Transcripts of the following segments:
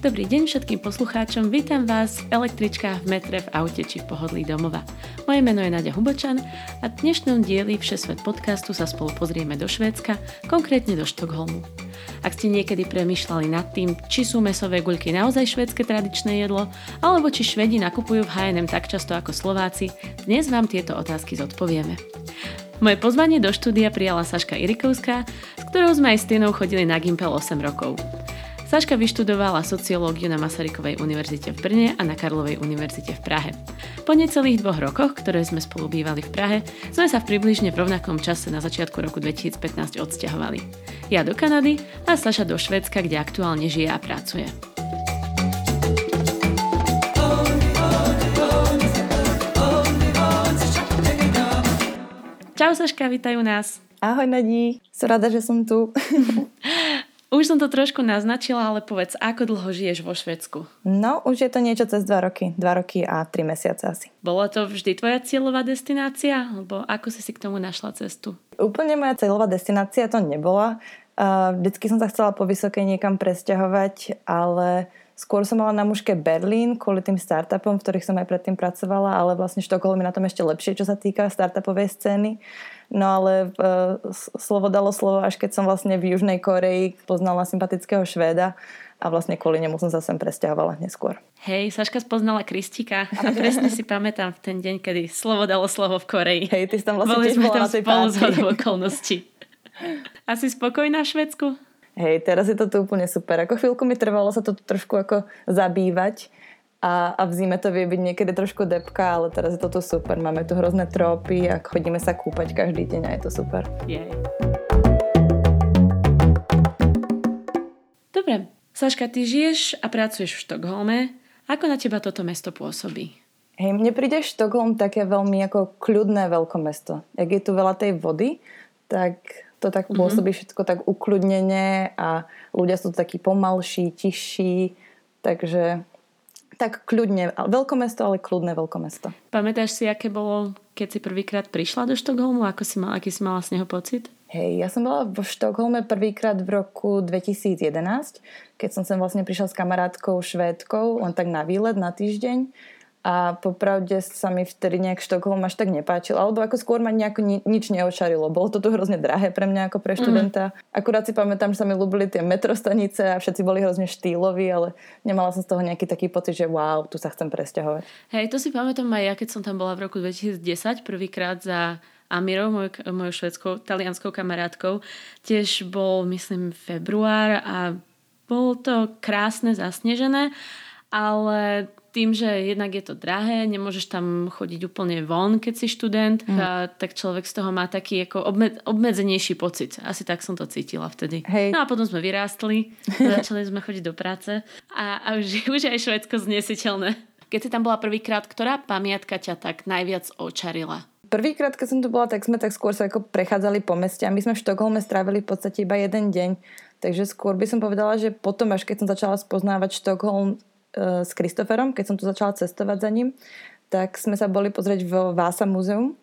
Dobrý deň všetkým poslucháčom, vítam vás v električkách, v metre, v aute či v pohodlí domova. Moje meno je Nadia Hubočan a v dnešnom dieli Všesvet podcastu sa spolu pozrieme do Švédska, konkrétne do Štokholmu. Ak ste niekedy premyšľali nad tým, či sú mesové guľky naozaj švédske tradičné jedlo, alebo či Švedi nakupujú v H&M tak často ako Slováci, dnes vám tieto otázky zodpovieme. Moje pozvanie do štúdia prijala Saška Irikovská, s ktorou sme aj s Tinou chodili na Gimpel 8 rokov. Saška vyštudovala sociológiu na Masarykovej univerzite v Brne a na Karlovej univerzite v Prahe. Po necelých dvoch rokoch, ktoré sme spolu bývali v Prahe, sme sa v približne v rovnakom čase na začiatku roku 2015 odsťahovali. Ja do Kanady a Saša do Švedska, kde aktuálne žije a pracuje. Čau Saška, vítajú nás. Ahoj Nadí, som rada, že som tu. Už som to trošku naznačila, ale povedz, ako dlho žiješ vo Švedsku? No, už je to niečo cez 2 roky. 2 roky a 3 mesiace asi. Bola to vždy tvoja cieľová destinácia? Alebo ako si si k tomu našla cestu? Úplne moja cieľová destinácia to nebola. Vždycky som sa chcela po vysokej niekam presťahovať, ale skôr som mala na mužke Berlín kvôli tým startupom, v ktorých som aj predtým pracovala, ale vlastne Štokholm je na tom ešte lepšie, čo sa týka startupovej scény. No ale uh, slovo dalo slovo, až keď som vlastne v Južnej Koreji poznala sympatického Švéda a vlastne kvôli nemu som sa sem presťahovala neskôr. Hej, Saška spoznala Kristika a presne si pamätám v ten deň, kedy slovo dalo slovo v Koreji. Hej, ty si tam vlastne Boli tiež sme bola tam na tej spolu z okolností. Asi spokojná v Švedsku? Hej, teraz je to tu úplne super. Ako chvíľku mi trvalo sa to tu trošku ako zabývať a, a v zime to vie byť niekedy trošku depka, ale teraz je to tu super. Máme tu hrozné trópy a chodíme sa kúpať každý deň a je to super. Jej. Dobre, Saška, ty žiješ a pracuješ v Štokholme. Ako na teba toto mesto pôsobí? Hej, mne príde Štokholm také veľmi ako kľudné veľkomesto. Jak je tu veľa tej vody, tak to tak pôsobí všetko tak ukľudnene a ľudia sú takí pomalší, tižší, takže tak kľudne. Veľkomesto, ale kľudné veľkomesto. Pamätáš si, aké bolo, keď si prvýkrát prišla do Štokholmu? Ako si mal, aký si mala z neho pocit? Hej, ja som bola vo Štokholme prvýkrát v roku 2011, keď som sem vlastne prišla s kamarátkou švédkou, len tak na výlet, na týždeň. A popravde sa mi vtedy nejak Štokholm až tak nepáčil. Alebo ako skôr ma nejako ni- nič neočarilo. Bolo to tu hrozne drahé pre mňa ako pre študenta. Mm. Akurát si pamätám, že sa mi ľúbili tie metrostanice a všetci boli hrozne štýloví, ale nemala som z toho nejaký taký pocit, že wow, tu sa chcem presťahovať. Hej, to si pamätám aj ja, keď som tam bola v roku 2010, prvýkrát za Amirou, moj, mojou švedskou, talianskou kamarátkou. Tiež bol, myslím, február a bolo to krásne, zasnežené, ale tým, že jednak je to drahé, nemôžeš tam chodiť úplne von, keď si študent, mm. a, tak človek z toho má taký ako obmed, obmedzenejší pocit. Asi tak som to cítila vtedy. Hej. No a potom sme vyrástli, začali sme chodiť do práce a, a už, už je aj Švedsko znesiteľné. Keď si tam bola prvýkrát, ktorá pamiatka ťa tak najviac očarila? Prvýkrát, keď som tu bola, tak sme tak skôr sa ako prechádzali po meste a my sme v Štokholme strávili v podstate iba jeden deň. Takže skôr by som povedala, že potom, až keď som začala spoznávať Štokholm s Kristoferom, keď som tu začala cestovať za ním, tak sme sa boli pozrieť v Vása muzeum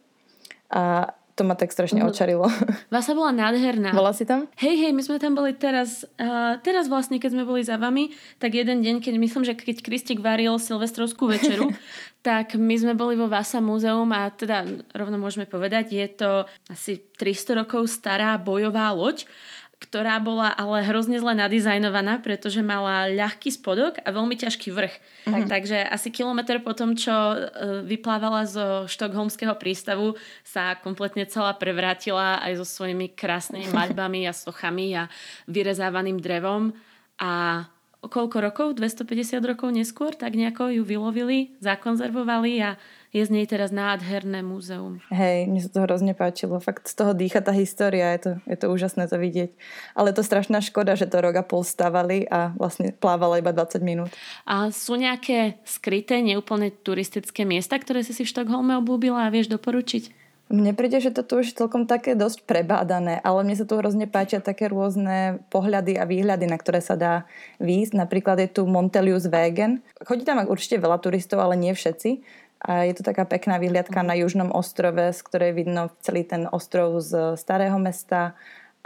a to ma tak strašne Mhm. očarilo. Vása bola nádherná. Bola si tam? Hej, hej, my sme tam boli teraz, uh, teraz vlastne, keď sme boli za vami, tak jeden deň, keď myslím, že keď Kristik varil silvestrovskú večeru, tak my sme boli vo Vasa múzeum a teda rovno môžeme povedať, je to asi 300 rokov stará bojová loď, ktorá bola ale hrozne zle nadizajnovaná, pretože mala ľahký spodok a veľmi ťažký vrch. Tak, takže asi kilometr po tom, čo e, vyplávala zo štokholmského prístavu, sa kompletne celá prevrátila aj so svojimi krásnymi maľbami a sochami a vyrezávaným drevom. A koľko rokov? 250 rokov neskôr tak nejako ju vylovili, zakonzervovali a je z nej teraz nádherné múzeum. Hej, mne sa to hrozne páčilo. Fakt z toho dýcha tá história, je to, je to úžasné to vidieť. Ale je to strašná škoda, že to rok a pol stavali a vlastne plávala iba 20 minút. A sú nejaké skryté, neúplne turistické miesta, ktoré si si v Štokholme obľúbila a vieš doporučiť? Mne príde, že to tu už celkom také dosť prebádané, ale mne sa tu hrozne páčia také rôzne pohľady a výhľady, na ktoré sa dá výjsť. Napríklad je tu Montelius Wegen. Chodí tam určite veľa turistov, ale nie všetci. A je to taká pekná výhľadka na južnom ostrove, z ktorej vidno celý ten ostrov z starého mesta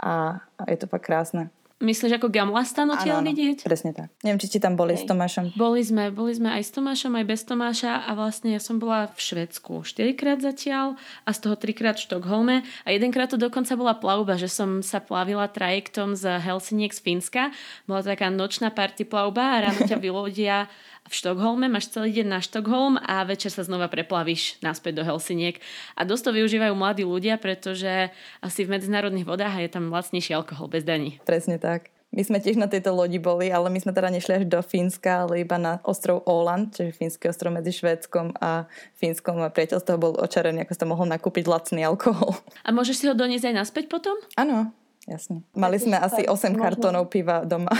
a je to fakt krásne. Myslíš ako Gamlastan odtiaľ vidieť? presne tak. Neviem, či ste tam boli Hej. s Tomášom. Boli sme, boli sme aj s Tomášom, aj bez Tomáša a vlastne ja som bola v Švedsku 4 krát zatiaľ a z toho 3 krát v Štokholme a jedenkrát to dokonca bola plavba, že som sa plavila trajektom z Helsiniek z Fínska. Bola to taká nočná party plavba a ráno ťa vylodia v Štokholme, máš celý deň na Štokholm a večer sa znova preplavíš naspäť do Helsiniek. A dosť to využívajú mladí ľudia, pretože asi v medzinárodných vodách je tam lacnejší alkohol bez daní. Presne tak. My sme tiež na tejto lodi boli, ale my sme teda nešli až do Fínska, ale iba na ostrov Åland, čiže fínsky ostrov medzi Švédskom a Fínskom a priateľ z toho bol očarený, ako sa mohol nakúpiť lacný alkohol. A môžeš si ho doniesť aj naspäť potom? Áno, Jasne. Mali sme asi 8 kartónov piva doma.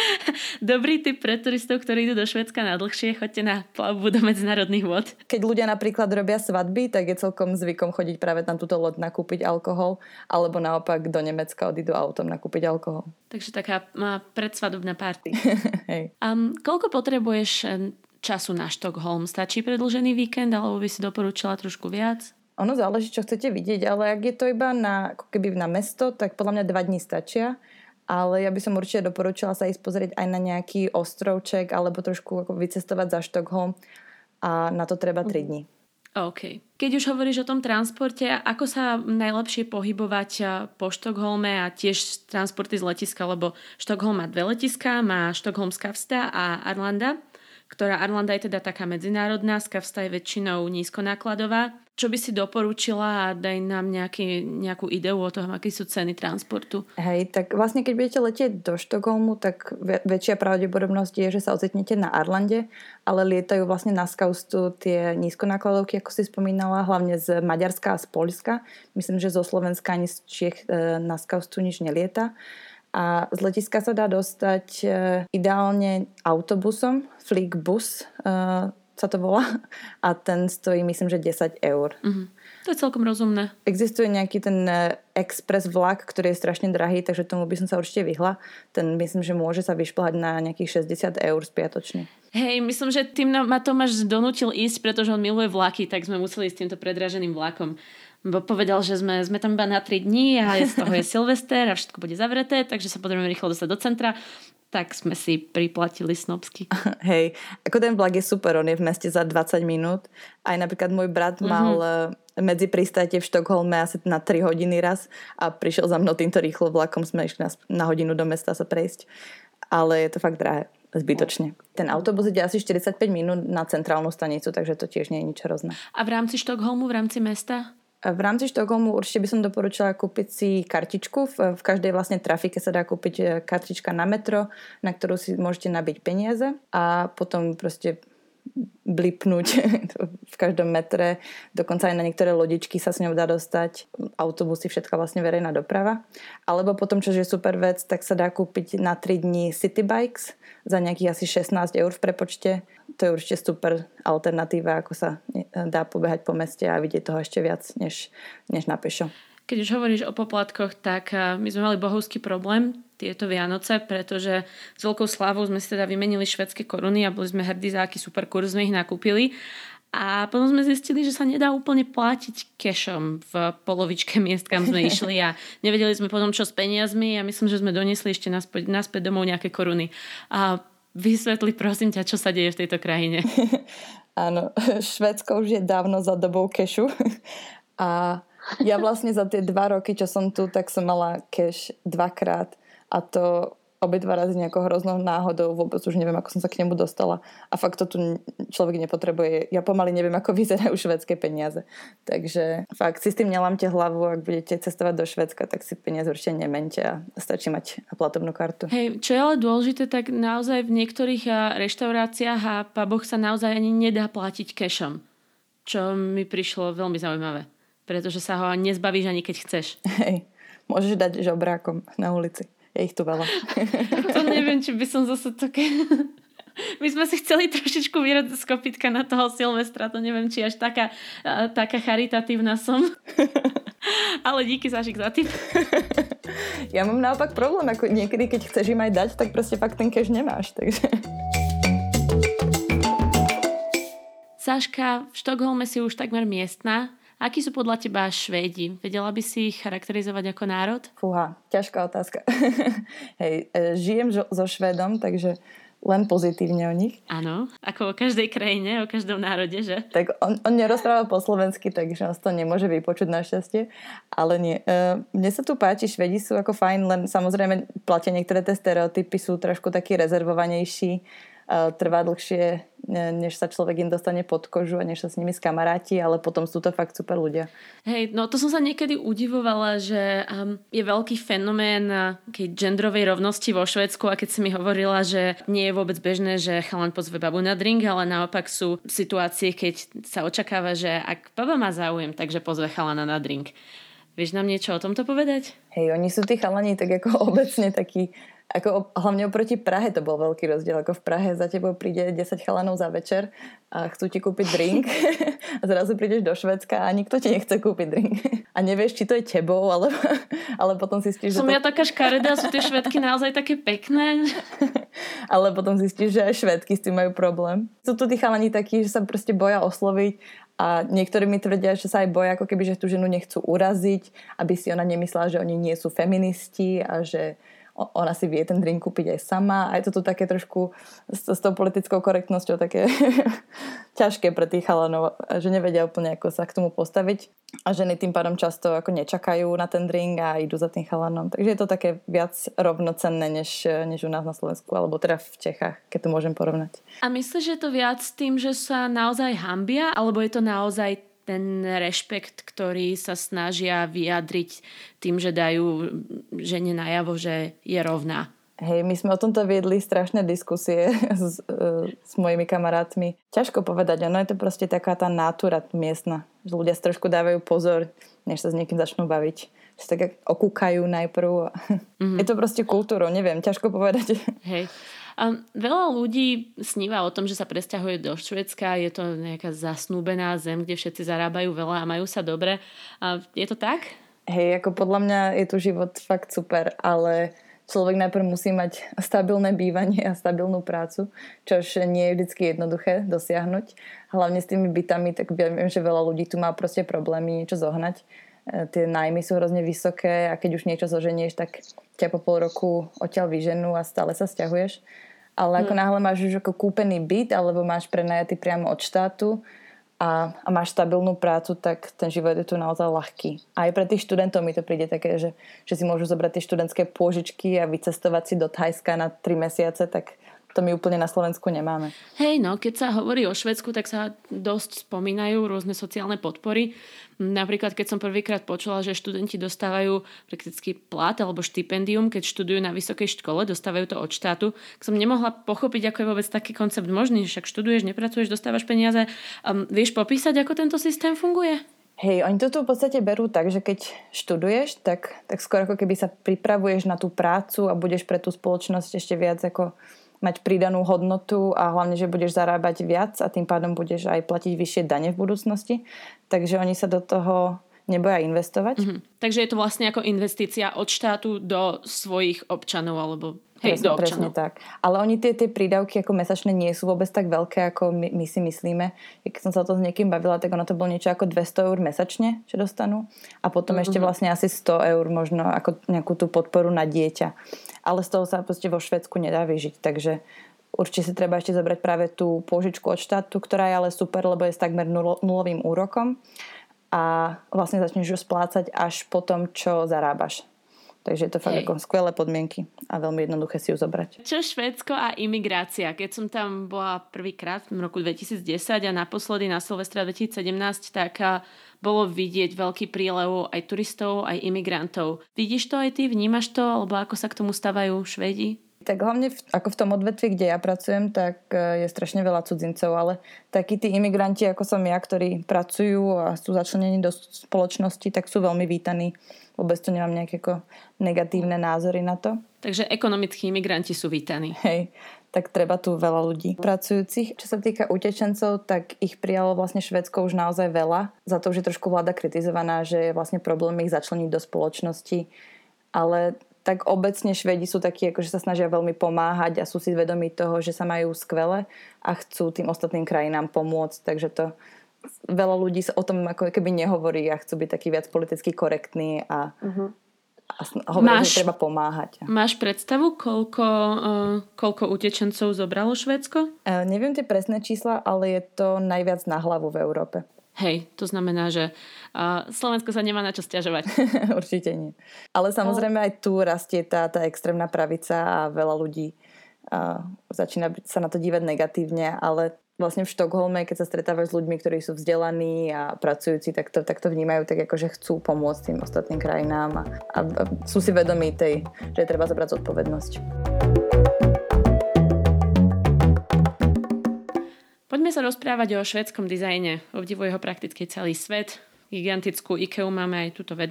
Dobrý tip pre turistov, ktorí idú do Švedska na dlhšie, choďte na plavbu do medzinárodných vod. Keď ľudia napríklad robia svadby, tak je celkom zvykom chodiť práve na túto loď nakúpiť alkohol, alebo naopak do Nemecka odídu autom nakúpiť alkohol. Takže taká predsvadobná party. Hej. Um, koľko potrebuješ eh, času na Štokholm? Stačí predlžený víkend, alebo by si doporučila trošku viac? Ono záleží, čo chcete vidieť, ale ak je to iba na, ako keby na mesto, tak podľa mňa dva dní stačia. Ale ja by som určite doporučila sa ísť pozrieť aj na nejaký ostrovček alebo trošku ako vycestovať za Štokholm a na to treba 3 dní. OK. Keď už hovoríš o tom transporte, ako sa najlepšie pohybovať po Štokholme a tiež transporty z letiska, lebo Štokholm má dve letiska, má Štokholm Skavsta a Arlanda ktorá Arlanda je teda taká medzinárodná, Skavsta je väčšinou nízkonákladová. Čo by si doporučila a daj nám nejaký, nejakú ideu o tom, aké sú ceny transportu? Hej, tak vlastne keď budete letieť do Štokholmu, tak väčšia pravdepodobnosť je, že sa ocitnete na Arlande, ale lietajú vlastne na Skaustu tie nízkonákladovky, ako si spomínala, hlavne z Maďarska a z Polska. Myslím, že zo Slovenska ani z Čiech e, na Skaustu nič nelieta. A z letiska sa dá dostať e, ideálne autobusom, Flixbus e, sa to volá. A ten stojí myslím, že 10 eur. Mm-hmm. To je celkom rozumné. Existuje nejaký ten e, express vlak, ktorý je strašne drahý, takže tomu by som sa určite vyhla. Ten myslím, že môže sa vyšplhať na nejakých 60 eur spiatočne. Hej, myslím, že tým ma Tomáš donútil ísť, pretože on miluje vlaky, tak sme museli s týmto predraženým vlakom bo povedal, že sme, sme tam iba na 3 dní a z toho je Silvester a všetko bude zavreté, takže sa potrebujeme rýchlo dostať do centra tak sme si priplatili snobsky. Hej, ako ten vlak je super, on je v meste za 20 minút. Aj napríklad môj brat mm-hmm. mal eh, medzi pristáte v Štokholme asi na 3 hodiny raz a prišiel za mnou týmto rýchlo vlakom, sme išli na, na hodinu do mesta sa prejsť. Ale je to fakt drahé, zbytočne. Ten autobus ide asi 45 minút na centrálnu stanicu, takže to tiež nie je nič hrozné. A v rámci Štokholmu, v rámci mesta? V rámci Štokholmu určite by som doporučila kúpiť si kartičku. V, každej vlastne trafike sa dá kúpiť e, kartička na metro, na ktorú si môžete nabiť peniaze a potom proste blipnúť v každom metre. Dokonca aj na niektoré lodičky sa s ňou dá dostať. Autobusy, všetká vlastne verejná doprava. Alebo potom, čo je super vec, tak sa dá kúpiť na 3 dní City Bikes za nejakých asi 16 eur v prepočte. To je určite super alternatíva, ako sa dá pobehať po meste a vidieť toho ešte viac, než, než na pešo. Keď už hovoríš o poplatkoch, tak eh, my sme mali bohovský problém tieto Vianoce, pretože s veľkou slávou sme si teda vymenili švedské koruny a boli sme hrdí za aký super kurz sme ich nakúpili. A potom sme zistili, že sa nedá úplne platiť cashom v polovičke miest, kam sme išli a nevedeli sme potom, čo s peniazmi a myslím, že sme donesli ešte naspäť, naspäť domov nejaké koruny. A vysvetli prosím ťa, čo sa deje v tejto krajine. Áno, Švedsko už je dávno za dobou kešu a ja vlastne za tie dva roky, čo som tu, tak som mala cash dvakrát a to obidva razy nejakou hroznou náhodou, vôbec už neviem, ako som sa k nemu dostala. A fakt to tu človek nepotrebuje. Ja pomaly neviem, ako vyzerajú švedské peniaze. Takže fakt si s tým nelamte hlavu, ak budete cestovať do Švedska, tak si peniaze určite nemente a stačí mať platobnú kartu. Hej, čo je ale dôležité, tak naozaj v niektorých reštauráciách a puboch sa naozaj ani nedá platiť cashom. Čo mi prišlo veľmi zaujímavé. Pretože sa ho nezbavíš ani keď chceš. Hej, môžeš dať žobrákom na ulici. Je ich tu veľa. to neviem, či by som zase také... My sme si chceli trošičku vyrať z kopitka na toho Silvestra, to neviem, či až taká, taká charitatívna som. Ale díky Zašik za tým. Ja mám naopak problém, ako niekedy, keď chceš im aj dať, tak proste fakt ten cash nemáš, takže... Saška, v Štokholme si už takmer miestna. Akí sú podľa teba Švédi? Vedela by si ich charakterizovať ako národ? Fúha, ťažká otázka. Hej, e, žijem so Švédom, takže len pozitívne o nich. Áno, ako o každej krajine, o každom národe, že? Tak on, on nerozpráva po slovensky, takže on to nemôže vypočuť našťastie. Ale nie. Uh, mne sa tu páči, Švedi sú ako fajn, len samozrejme platia niektoré tie stereotypy, sú trošku takí rezervovanejší trvá dlhšie, než sa človek im dostane pod kožu a než sa s nimi skamaráti, ale potom sú to fakt super ľudia. Hej, no to som sa niekedy udivovala, že um, je veľký fenomén keď genderovej rovnosti vo Švedsku a keď si mi hovorila, že nie je vôbec bežné, že chalan pozve babu na drink, ale naopak sú situácie, keď sa očakáva, že ak baba má záujem, takže pozve chalana na drink. Vieš nám niečo o tomto povedať? Hej, oni sú tí chalani tak ako obecne takí ako hlavne oproti Prahe to bol veľký rozdiel. Ako v Prahe za tebou príde 10 chalanov za večer a chcú ti kúpiť drink a zrazu prídeš do Švedska a nikto ti nechce kúpiť drink. A nevieš, či to je tebou, ale, ale potom zistíš, Som že... ja to... taká škaredá, sú tie švedky naozaj také pekné. ale potom zistíš, že aj švedky s tým majú problém. Sú tu tí chalani takí, že sa proste boja osloviť a niektorí mi tvrdia, že sa aj boja, ako keby, že tú ženu nechcú uraziť, aby si ona nemyslela, že oni nie sú feministi a že ona si vie ten drink kúpiť aj sama a je to tu také trošku s, s tou politickou korektnosťou také ťažké pre tých chalanov, že nevedia úplne ako sa k tomu postaviť a ženy tým pádom často ako nečakajú na ten drink a idú za tým chalanom. Takže je to také viac rovnocenné než, než u nás na Slovensku alebo teda v Čechách, keď to môžem porovnať. A myslíš, že je to viac tým, že sa naozaj hambia alebo je to naozaj ten rešpekt, ktorý sa snažia vyjadriť tým, že dajú žene najavo, že je rovná. Hej, my sme o tomto viedli strašné diskusie s, uh, s mojimi kamarátmi. Ťažko povedať, ono je to proste taká tá nátura miestna, že ľudia trošku dávajú pozor, než sa s niekým začnú baviť. Že tak okúkajú najprv. Mm-hmm. Je to proste kultúrou, neviem, ťažko povedať. Hej. A veľa ľudí sníva o tom, že sa presťahuje do Švedska, je to nejaká zasnúbená zem, kde všetci zarábajú veľa a majú sa dobre. A je to tak? Hej, ako podľa mňa je tu život fakt super, ale človek najprv musí mať stabilné bývanie a stabilnú prácu, čo nie je vždy jednoduché dosiahnuť. Hlavne s tými bytami, tak viem, že veľa ľudí tu má proste problémy niečo zohnať. E, tie nájmy sú hrozne vysoké a keď už niečo zoženieš, tak ťa po pol roku odtiaľ vyženú a stále sa stiahuješ. Ale ako hmm. náhle máš už ako kúpený byt alebo máš prenajatý priamo od štátu a, a máš stabilnú prácu, tak ten život je tu naozaj ľahký. A aj pre tých študentov mi to príde také, že, že si môžu zobrať tie študentské pôžičky a vycestovať si do Thajska na 3 mesiace, tak to my úplne na Slovensku nemáme. Hej, no, keď sa hovorí o Švedsku, tak sa dosť spomínajú rôzne sociálne podpory. Napríklad, keď som prvýkrát počula, že študenti dostávajú prakticky plat alebo štipendium, keď študujú na vysokej škole, dostávajú to od štátu, som nemohla pochopiť, ako je vôbec taký koncept možný, však študuješ, nepracuješ, dostávaš peniaze. Um, vieš popísať, ako tento systém funguje? Hej, oni to tu v podstate berú tak, že keď študuješ, tak, tak skôr ako keby sa pripravuješ na tú prácu a budeš pre tú spoločnosť ešte viac ako mať pridanú hodnotu a hlavne, že budeš zarábať viac a tým pádom budeš aj platiť vyššie dane v budúcnosti. Takže oni sa do toho neboja investovať. Mm-hmm. Takže je to vlastne ako investícia od štátu do svojich občanov alebo hej, presne, do občanov. Presne tak. Ale oni tie, tie prídavky ako mesačné nie sú vôbec tak veľké, ako my, my si myslíme. Keď som sa to s niekým bavila, tak ono to bolo niečo ako 200 eur mesačne, čo dostanú. A potom mm-hmm. ešte vlastne asi 100 eur možno ako nejakú tú podporu na dieťa ale z toho sa proste vo Švedsku nedá vyžiť. Takže určite si treba ešte zobrať práve tú pôžičku od štátu, ktorá je ale super, lebo je s takmer nulovým úrokom a vlastne začneš ju splácať až po tom, čo zarábaš. Takže je to fakt ako skvelé podmienky a veľmi jednoduché si ju zobrať. Čo Švédsko a imigrácia? Keď som tam bola prvýkrát v roku 2010 a naposledy na Silvestra 2017, tak bolo vidieť veľký prílev aj turistov, aj imigrantov. Vidíš to aj ty? Vnímaš to? Alebo ako sa k tomu stávajú Švedi? Tak hlavne v, ako v tom odvetvi, kde ja pracujem, tak e, je strašne veľa cudzincov, ale takí tí imigranti, ako som ja, ktorí pracujú a sú začlenení do spoločnosti, tak sú veľmi vítaní. Vôbec tu nemám nejaké negatívne názory na to. Takže ekonomickí imigranti sú vítaní. Hej, tak treba tu veľa ľudí pracujúcich. Čo sa týka utečencov, tak ich prijalo vlastne Švedsko už naozaj veľa. Za to, že trošku vláda kritizovaná, že je vlastne problém ich začleniť do spoločnosti. Ale tak obecne Švedi sú takí, že sa snažia veľmi pomáhať a sú si vedomí toho, že sa majú skvele a chcú tým ostatným krajinám pomôcť. Takže to veľa ľudí o tom ako keby nehovorí a chcú byť taký viac politicky korektní a, uh-huh. a hovorí, máš, že treba pomáhať. Máš predstavu, koľko, uh, koľko utečencov zobralo Švedsko? Uh, neviem tie presné čísla, ale je to najviac na hlavu v Európe. Hej, to znamená, že uh, Slovensko sa nemá na čo stiažovať. Určite nie. Ale samozrejme aj tu rastie tá, tá extrémna pravica a veľa ľudí uh, začína sa na to dívať negatívne, ale vlastne v Štokholme, keď sa stretávaš s ľuďmi, ktorí sú vzdelaní a pracujúci, tak to, tak to vnímajú tak ako, že chcú pomôcť tým ostatným krajinám a, a, a sú si vedomí tej, že treba zobrať zodpovednosť. Poďme sa rozprávať o švedskom dizajne. Obdivuje ho prakticky celý svet. Gigantickú IKEA máme aj tuto v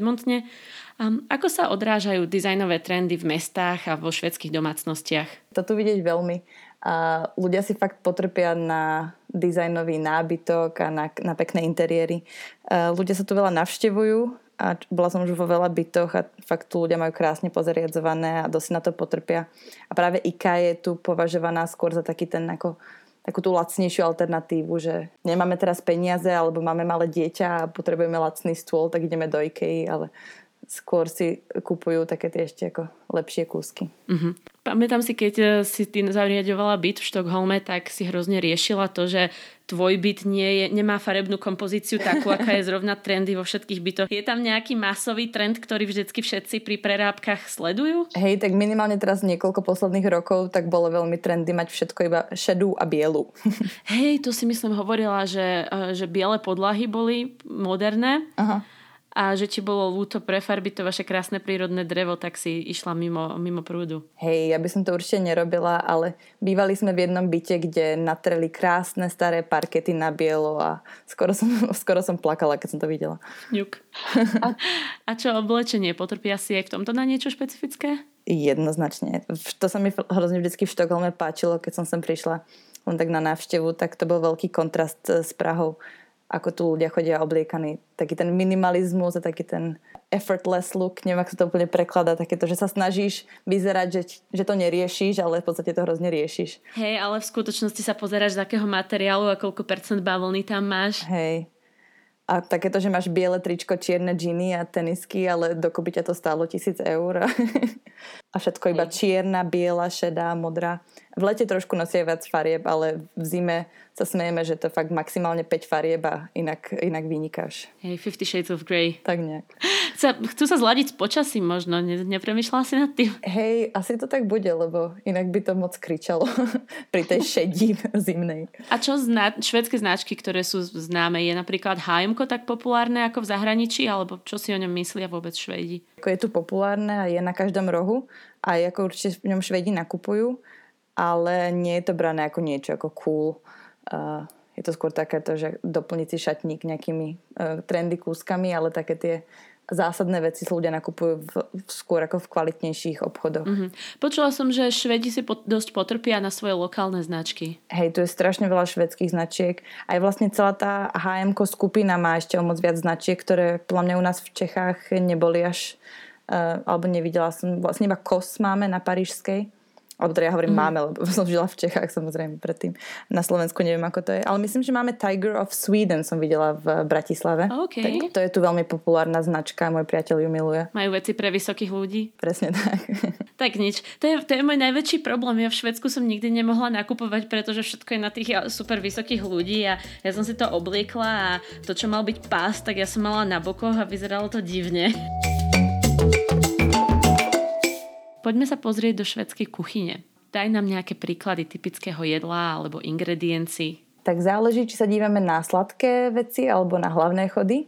ako sa odrážajú dizajnové trendy v mestách a vo švedských domácnostiach? To tu vidieť veľmi. Ľudia si fakt potrpia na dizajnový nábytok a na, na pekné interiéry. Ľudia sa tu veľa navštevujú a bola som už vo veľa bytoch a fakt tu ľudia majú krásne pozariadzované a dosť na to potrpia. A práve IKEA je tu považovaná skôr za taký ten ako takú tú lacnejšiu alternatívu, že nemáme teraz peniaze alebo máme malé dieťa a potrebujeme lacný stôl, tak ideme do IKEA, ale skôr si kupujú také tie ešte ako lepšie kúsky. Uh-huh. Pamätám si, keď eh, si ty zariadovala byt v Štokholme, tak si hrozne riešila to, že tvoj byt nie je, nemá farebnú kompozíciu takú, aká je zrovna trendy vo všetkých bytoch. Je tam nejaký masový trend, ktorý vždycky všetci pri prerábkach sledujú? Hej, tak minimálne teraz niekoľko posledných rokov tak bolo veľmi trendy mať všetko iba šedú a bielu. Hej, to si myslím hovorila, že, eh, že biele podlahy boli moderné. Aha a že ti bolo ľúto prefarbiť to vaše krásne prírodné drevo, tak si išla mimo, mimo prúdu. Hej, ja by som to určite nerobila, ale bývali sme v jednom byte, kde natreli krásne staré parkety na bielo a skoro som, skoro som plakala, keď som to videla. Ňuk. A, a čo oblečenie? Potrpia si aj v tomto na niečo špecifické? Jednoznačne. To sa mi hrozne vždy v Štokholme páčilo, keď som sem prišla len tak na návštevu, tak to bol veľký kontrast s Prahou ako tu ľudia chodia obliekaní. Taký ten minimalizmus a taký ten effortless look, neviem, ako sa to úplne prekladá, takéto, že sa snažíš vyzerať, že, že to neriešiš, ale v podstate to hrozne riešiš. Hej, ale v skutočnosti sa pozeráš, z akého materiálu a koľko percent bavlny tam máš. Hej. A takéto, že máš biele tričko, čierne džiny a tenisky, ale dokopy ťa to stálo tisíc eur. A všetko iba čierna, biela, šedá, modrá. V lete trošku nosia viac farieb, ale v zime sa smejeme, že to fakt maximálne 5 farieb a inak, inak vynikáš. Hej, Fifty Shades of Grey. Tak nejak. Chce, chcú sa zladiť s počasím možno, ne, nepremýšľala si nad tým? Hej, asi to tak bude, lebo inak by to moc kričalo pri tej šedí zimnej. A čo zna- švedské značky, ktoré sú známe, je napríklad H&M tak populárne ako v zahraničí, alebo čo si o ňom myslia vôbec Švedi? Je tu populárne a je na každom rohu a ako určite v ňom Švedi nakupujú, ale nie je to brané ako niečo ako cool Uh, je to skôr takéto, že doplniť si šatník nejakými uh, trendy kúskami, ale také tie zásadné veci ľudia nakupujú v, skôr ako v kvalitnejších obchodoch. Mm-hmm. Počula som, že Švedi si po, dosť potrpia na svoje lokálne značky. Hej, tu je strašne veľa švedských značiek. Aj vlastne celá tá hm skupina má ešte o moc viac značiek, ktoré podľa mňa u nás v Čechách neboli až, uh, alebo nevidela som, vlastne iba KOS máme na Parížskej alebo teda ja hovorím mm-hmm. máme, lebo som žila v Čechách samozrejme predtým. Na Slovensku neviem, ako to je. Ale myslím, že máme Tiger of Sweden, som videla v Bratislave. Okay. Tak to je tu veľmi populárna značka, môj priateľ ju miluje. Majú veci pre vysokých ľudí? Presne tak. tak nič. To je, to je môj najväčší problém. Ja v Švedsku som nikdy nemohla nakupovať, pretože všetko je na tých super vysokých ľudí a ja som si to obliekla a to, čo mal byť pás, tak ja som mala na bokoch a vyzeralo to divne. Poďme sa pozrieť do švedskej kuchyne. Daj nám nejaké príklady typického jedla alebo ingrediencií. Tak záleží, či sa dívame na sladké veci alebo na hlavné chody.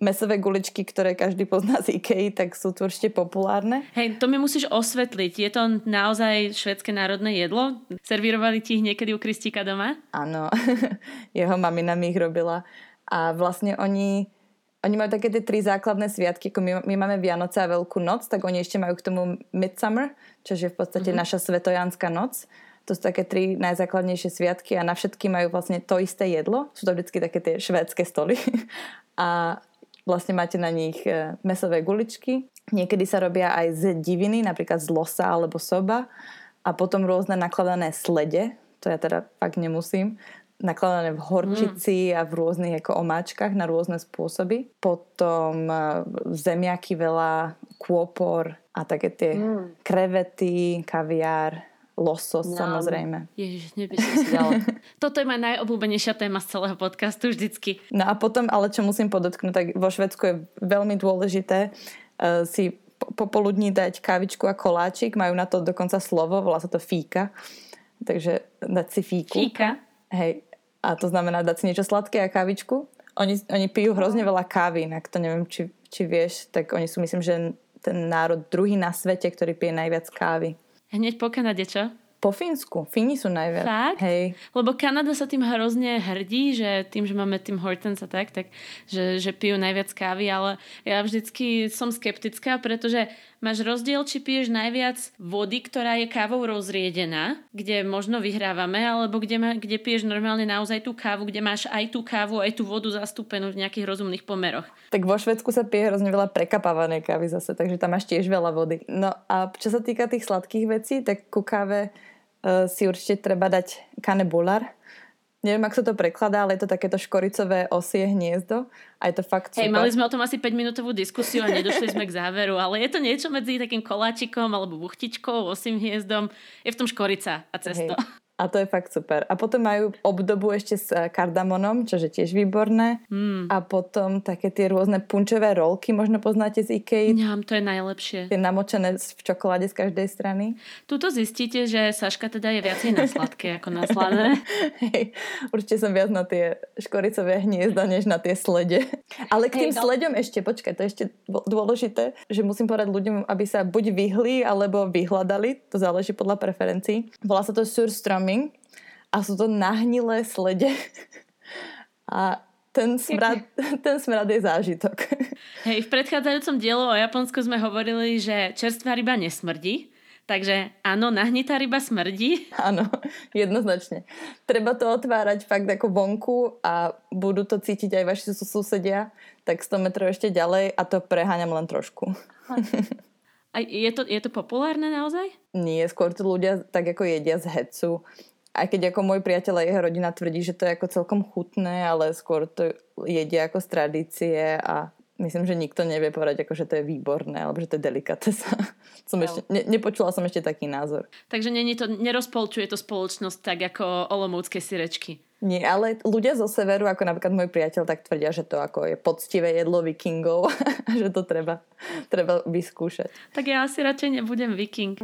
Mesové guličky, ktoré každý pozná z IKEA, tak sú tu určite populárne. Hej, to mi musíš osvetliť. Je to naozaj švedské národné jedlo? Servírovali ti ich niekedy u Kristíka doma? Áno, jeho mamina mi ich robila. A vlastne oni oni majú také tie tri základné sviatky, ako my, my máme Vianoce a Veľkú noc, tak oni ešte majú k tomu Midsummer, čo je v podstate mm-hmm. naša svetojanská noc. To sú také tri najzákladnejšie sviatky a na všetky majú vlastne to isté jedlo. Sú to vždy také tie švédske stoly. a vlastne máte na nich e, mesové guličky. Niekedy sa robia aj z diviny, napríklad z losa alebo soba. A potom rôzne nakladané slede, to ja teda fakt nemusím, nakladané v horčici mm. a v rôznych ako omáčkach na rôzne spôsoby. Potom e, zemiaky veľa, kôpor a také tie mm. krevety, kaviár, losos no. samozrejme. Ježiš, by som si dala. Toto je moja najobľúbenejšia téma z celého podcastu vždycky. No a potom, ale čo musím podotknúť, tak vo Švedsku je veľmi dôležité uh, si popoludní dať kávičku a koláčik. Majú na to dokonca slovo, volá sa to fíka. Takže dať si fíku. Fíka? Hej. A to znamená dať si niečo sladké a kávičku. Oni, oni pijú hrozne veľa kávy, inak to neviem, či, či vieš, tak oni sú myslím, že ten národ druhý na svete, ktorý pije najviac kávy. Hneď po Kanade, čo? Po Fínsku. Fíni sú najviac. Fakt? Hej. Lebo Kanada sa tým hrozne hrdí, že tým, že máme tým Hortons a tak, tak že, že pijú najviac kávy, ale ja vždycky som skeptická, pretože máš rozdiel, či piješ najviac vody, ktorá je kávou rozriedená, kde možno vyhrávame, alebo kde, ma, kde piješ normálne naozaj tú kávu, kde máš aj tú kávu, aj tú vodu zastúpenú v nejakých rozumných pomeroch. Tak vo Švedsku sa pije hrozne veľa prekapávanej kávy zase, takže tam máš tiež veľa vody. No a čo sa týka tých sladkých vecí, tak ku káve si určite treba dať kanebular. Neviem, ak sa to prekladá, ale je to takéto škoricové osie hniezdo a je to fakt super. Hej, mali sme o tom asi 5 minútovú diskusiu a nedošli sme k záveru, ale je to niečo medzi takým koláčikom alebo buchtičkou, osým hniezdom. Je v tom škorica a cesto. Hej. A to je fakt super. A potom majú obdobu ešte s eh, kardamonom, čo je tiež výborné. Mm. A potom také tie rôzne punčové rolky, možno poznáte z Ikei. Ňam, to je najlepšie. Tie namočené v čokoláde z každej strany. Tuto zistíte, že Saška teda je viacej na sladké ako na slané. Hej, určite som viac na tie škoricové hniezda, než na tie slede. Ale k tým Hej, no. sledom ešte, počkaj, to je ešte dôležité, že musím povedať ľuďom, aby sa buď vyhli, alebo vyhľadali, to záleží podľa preferencií. Volá sa to surströmming farming a sú to nahnilé slede. A ten smrad, ten smrad je zážitok. Hej, v predchádzajúcom dielu o Japonsku sme hovorili, že čerstvá ryba nesmrdí. Takže áno, nahnitá ryba smrdí. Áno, jednoznačne. Treba to otvárať fakt ako vonku a budú to cítiť aj vaši susedia, tak 100 metrov ešte ďalej a to preháňam len trošku. A je to, je to populárne naozaj? Nie, skôr to ľudia tak ako jedia z hecu. Aj keď ako môj priateľ a jeho rodina tvrdí, že to je ako celkom chutné, ale skôr to jedia ako z tradície a myslím, že nikto nevie povedať, ako, že to je výborné, alebo že to je delikatesa. som ešte, ne, nepočula som ešte taký názor. Takže není to, nerozpolčuje to spoločnosť tak ako olomoucké sirečky. Nie, ale ľudia zo severu, ako napríklad môj priateľ, tak tvrdia, že to ako je poctivé jedlo vikingov a že to treba, treba vyskúšať. Tak ja asi radšej nebudem viking.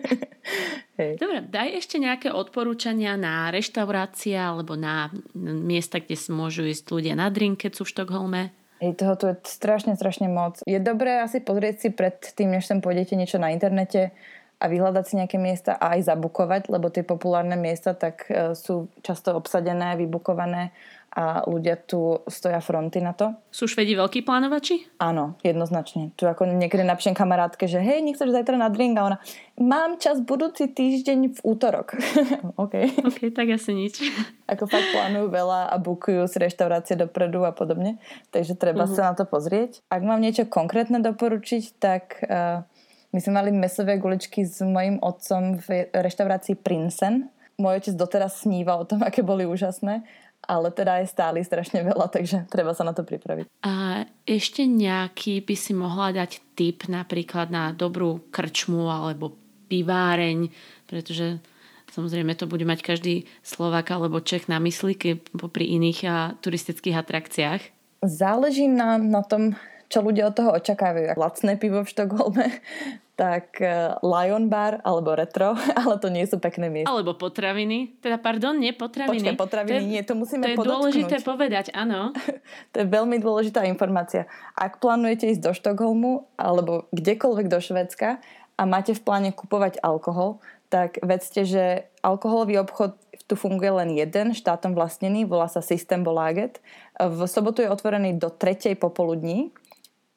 Hej. Dobre, daj ešte nejaké odporúčania na reštaurácia alebo na miesta, kde si môžu ísť ľudia na drink, keď sú v Štokholme. Hej, toho tu je strašne, strašne moc. Je dobré asi pozrieť si pred tým, než sem pôjdete niečo na internete, a vyhľadať si nejaké miesta a aj zabukovať, lebo tie populárne miesta tak e, sú často obsadené, vybukované a ľudia tu stoja fronty na to. Sú Švedi veľkí plánovači? Áno, jednoznačne. Tu ako niekedy napíšem kamarátke, že hej, nechceš zajtra na drink a ona mám čas budúci týždeň v útorok. OK. OK, tak asi nič. ako fakt plánujú veľa a bukujú si reštaurácie dopredu a podobne. Takže treba uh-huh. sa na to pozrieť. Ak mám niečo konkrétne doporučiť, tak uh, my sme mali mesové guličky s mojim otcom v reštaurácii Prinsen. Môj otec doteraz sníva o tom, aké boli úžasné, ale teda aj stáli strašne veľa, takže treba sa na to pripraviť. A ešte nejaký by si mohla dať tip napríklad na dobrú krčmu alebo piváreň, pretože samozrejme to bude mať každý Slovak alebo Čech na mysli pri iných turistických atrakciách. Záleží na, na tom, čo ľudia od toho očakávajú. Lacné pivo v Štokholme, tak e, Lion Bar alebo Retro, ale to nie sú pekné miesta. Alebo potraviny. Teda, pardon, nie potraviny. Počkaj, potraviny to je, nie, to musíme To je podotknúť. dôležité povedať, áno. to je veľmi dôležitá informácia. Ak plánujete ísť do Štokholmu alebo kdekoľvek do Švedska a máte v pláne kupovať alkohol, tak vedzte, že alkoholový obchod tu funguje len jeden, štátom vlastnený, volá sa System Bolaget. V sobotu je otvorený do tretej popoludní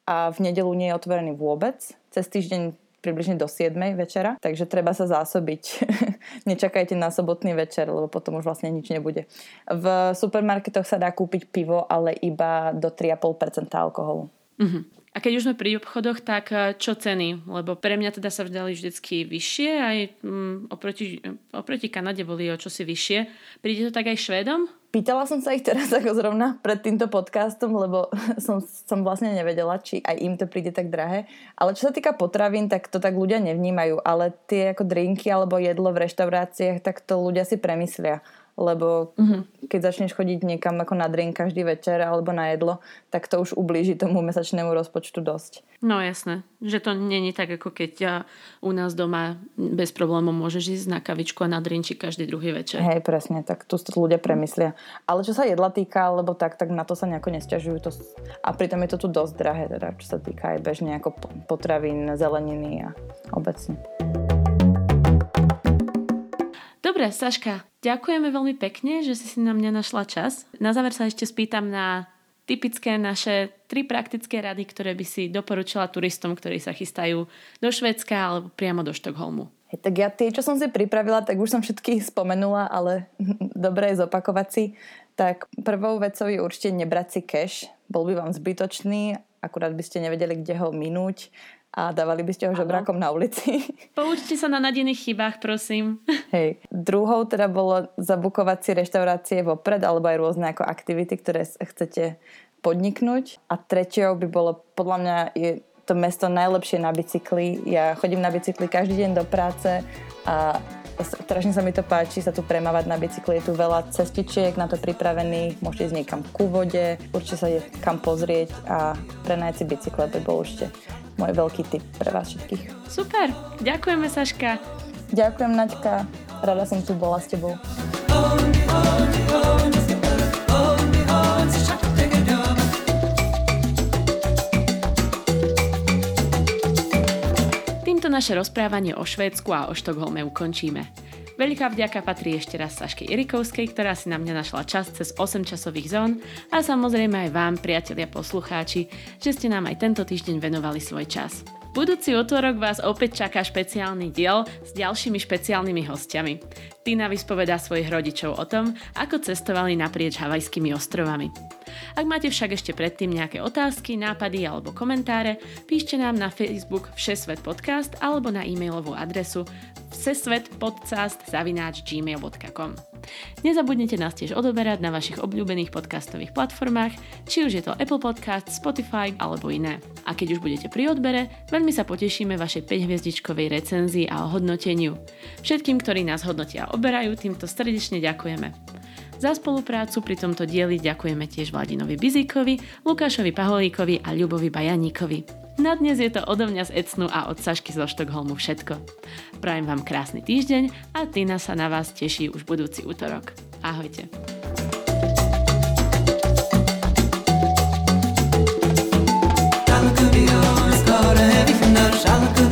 a v nedelu nie je otvorený vôbec. Cez týždeň približne do 7 večera, takže treba sa zásobiť. Nečakajte na sobotný večer, lebo potom už vlastne nič nebude. V supermarketoch sa dá kúpiť pivo, ale iba do 3,5% alkoholu. Uh-huh. A keď už sme pri obchodoch, tak eh, čo ceny? Lebo pre mňa teda sa vzdali vždycky vyššie, aj mm, oproti, oproti Kanade boli o čosi vyššie. Príde to tak aj Švédom? Pýtala som sa ich teraz ako zrovna pred týmto podcastom, lebo som, som vlastne nevedela, či aj im to príde tak drahé. Ale čo sa týka potravín, tak to tak ľudia nevnímajú. Ale tie ako drinky alebo jedlo v reštauráciách, tak to ľudia si premyslia lebo uh-huh. keď začneš chodiť niekam ako na drink každý večer alebo na jedlo, tak to už ublíži tomu mesačnému rozpočtu dosť. No jasné, že to není tak ako keď ja u nás doma bez problémov môžeš ísť na kavičku a na drinčik každý druhý večer. Hej, presne, tak tu to ľudia premyslia. Ale čo sa jedla týka, lebo tak, tak na to sa nejako nesťažujú. To, a pritom je to tu dosť drahé, teda, čo sa týka aj bežne ako potravín, zeleniny a obecne. Dobre, Saška, ďakujeme veľmi pekne, že si si na mňa našla čas. Na záver sa ešte spýtam na typické naše tri praktické rady, ktoré by si doporučila turistom, ktorí sa chystajú do Švedska alebo priamo do Štokholmu. Hey, tak ja tie, čo som si pripravila, tak už som všetky spomenula, ale dobre je zopakovať si. Tak prvou vecou je určite nebrať si cash. Bol by vám zbytočný, akurát by ste nevedeli, kde ho minúť a dávali by ste ho žobrákom na ulici. Poučte sa na nadených chybách, prosím. Hej. Druhou teda bolo zabukovať si reštaurácie vopred alebo aj rôzne ako aktivity, ktoré chcete podniknúť. A tretiou by bolo, podľa mňa je to mesto najlepšie na bicykli. Ja chodím na bicykli každý deň do práce a strašne sa mi to páči sa tu premávať na bicykli. Je tu veľa cestičiek na to pripravených, môžete ísť niekam ku vode, určite sa je kam pozrieť a prenajať si bicykle by bol určite môj veľký tip pre vás všetkých. Super, ďakujeme Saška. Ďakujem Naďka, rada som tu bola s tebou. Týmto naše rozprávanie o Švédsku a o Štokholme ukončíme. Veľká vďaka patrí ešte raz Saške Irikovskej, ktorá si na mňa našla čas cez 8 časových zón a samozrejme aj vám, priatelia poslucháči, že ste nám aj tento týždeň venovali svoj čas. Budúci útorok vás opäť čaká špeciálny diel s ďalšími špeciálnymi hostiami. Tina vyspovedá svojich rodičov o tom, ako cestovali naprieč havajskými ostrovami. Ak máte však ešte predtým nejaké otázky, nápady alebo komentáre, píšte nám na Facebook Všesvet podcast alebo na e-mailovú adresu všesvetpodcast.gmail.com Nezabudnite nás tiež odoberať na vašich obľúbených podcastových platformách, či už je to Apple Podcast, Spotify alebo iné. A keď už budete pri odbere, veľmi sa potešíme vašej 5-hviezdičkovej recenzii a hodnoteniu. Všetkým, ktorí nás hodnotia a oberajú, týmto srdečne ďakujeme. Za spoluprácu pri tomto dieli ďakujeme tiež Vladinovi Bizíkovi, Lukášovi Paholíkovi a Ľubovi Bajaníkovi. Na dnes je to odo mňa z Ecnu a od Sašky zo Štokholmu všetko. Prajem vám krásny týždeň a Tina sa na vás teší už budúci útorok. Ahojte. Shalom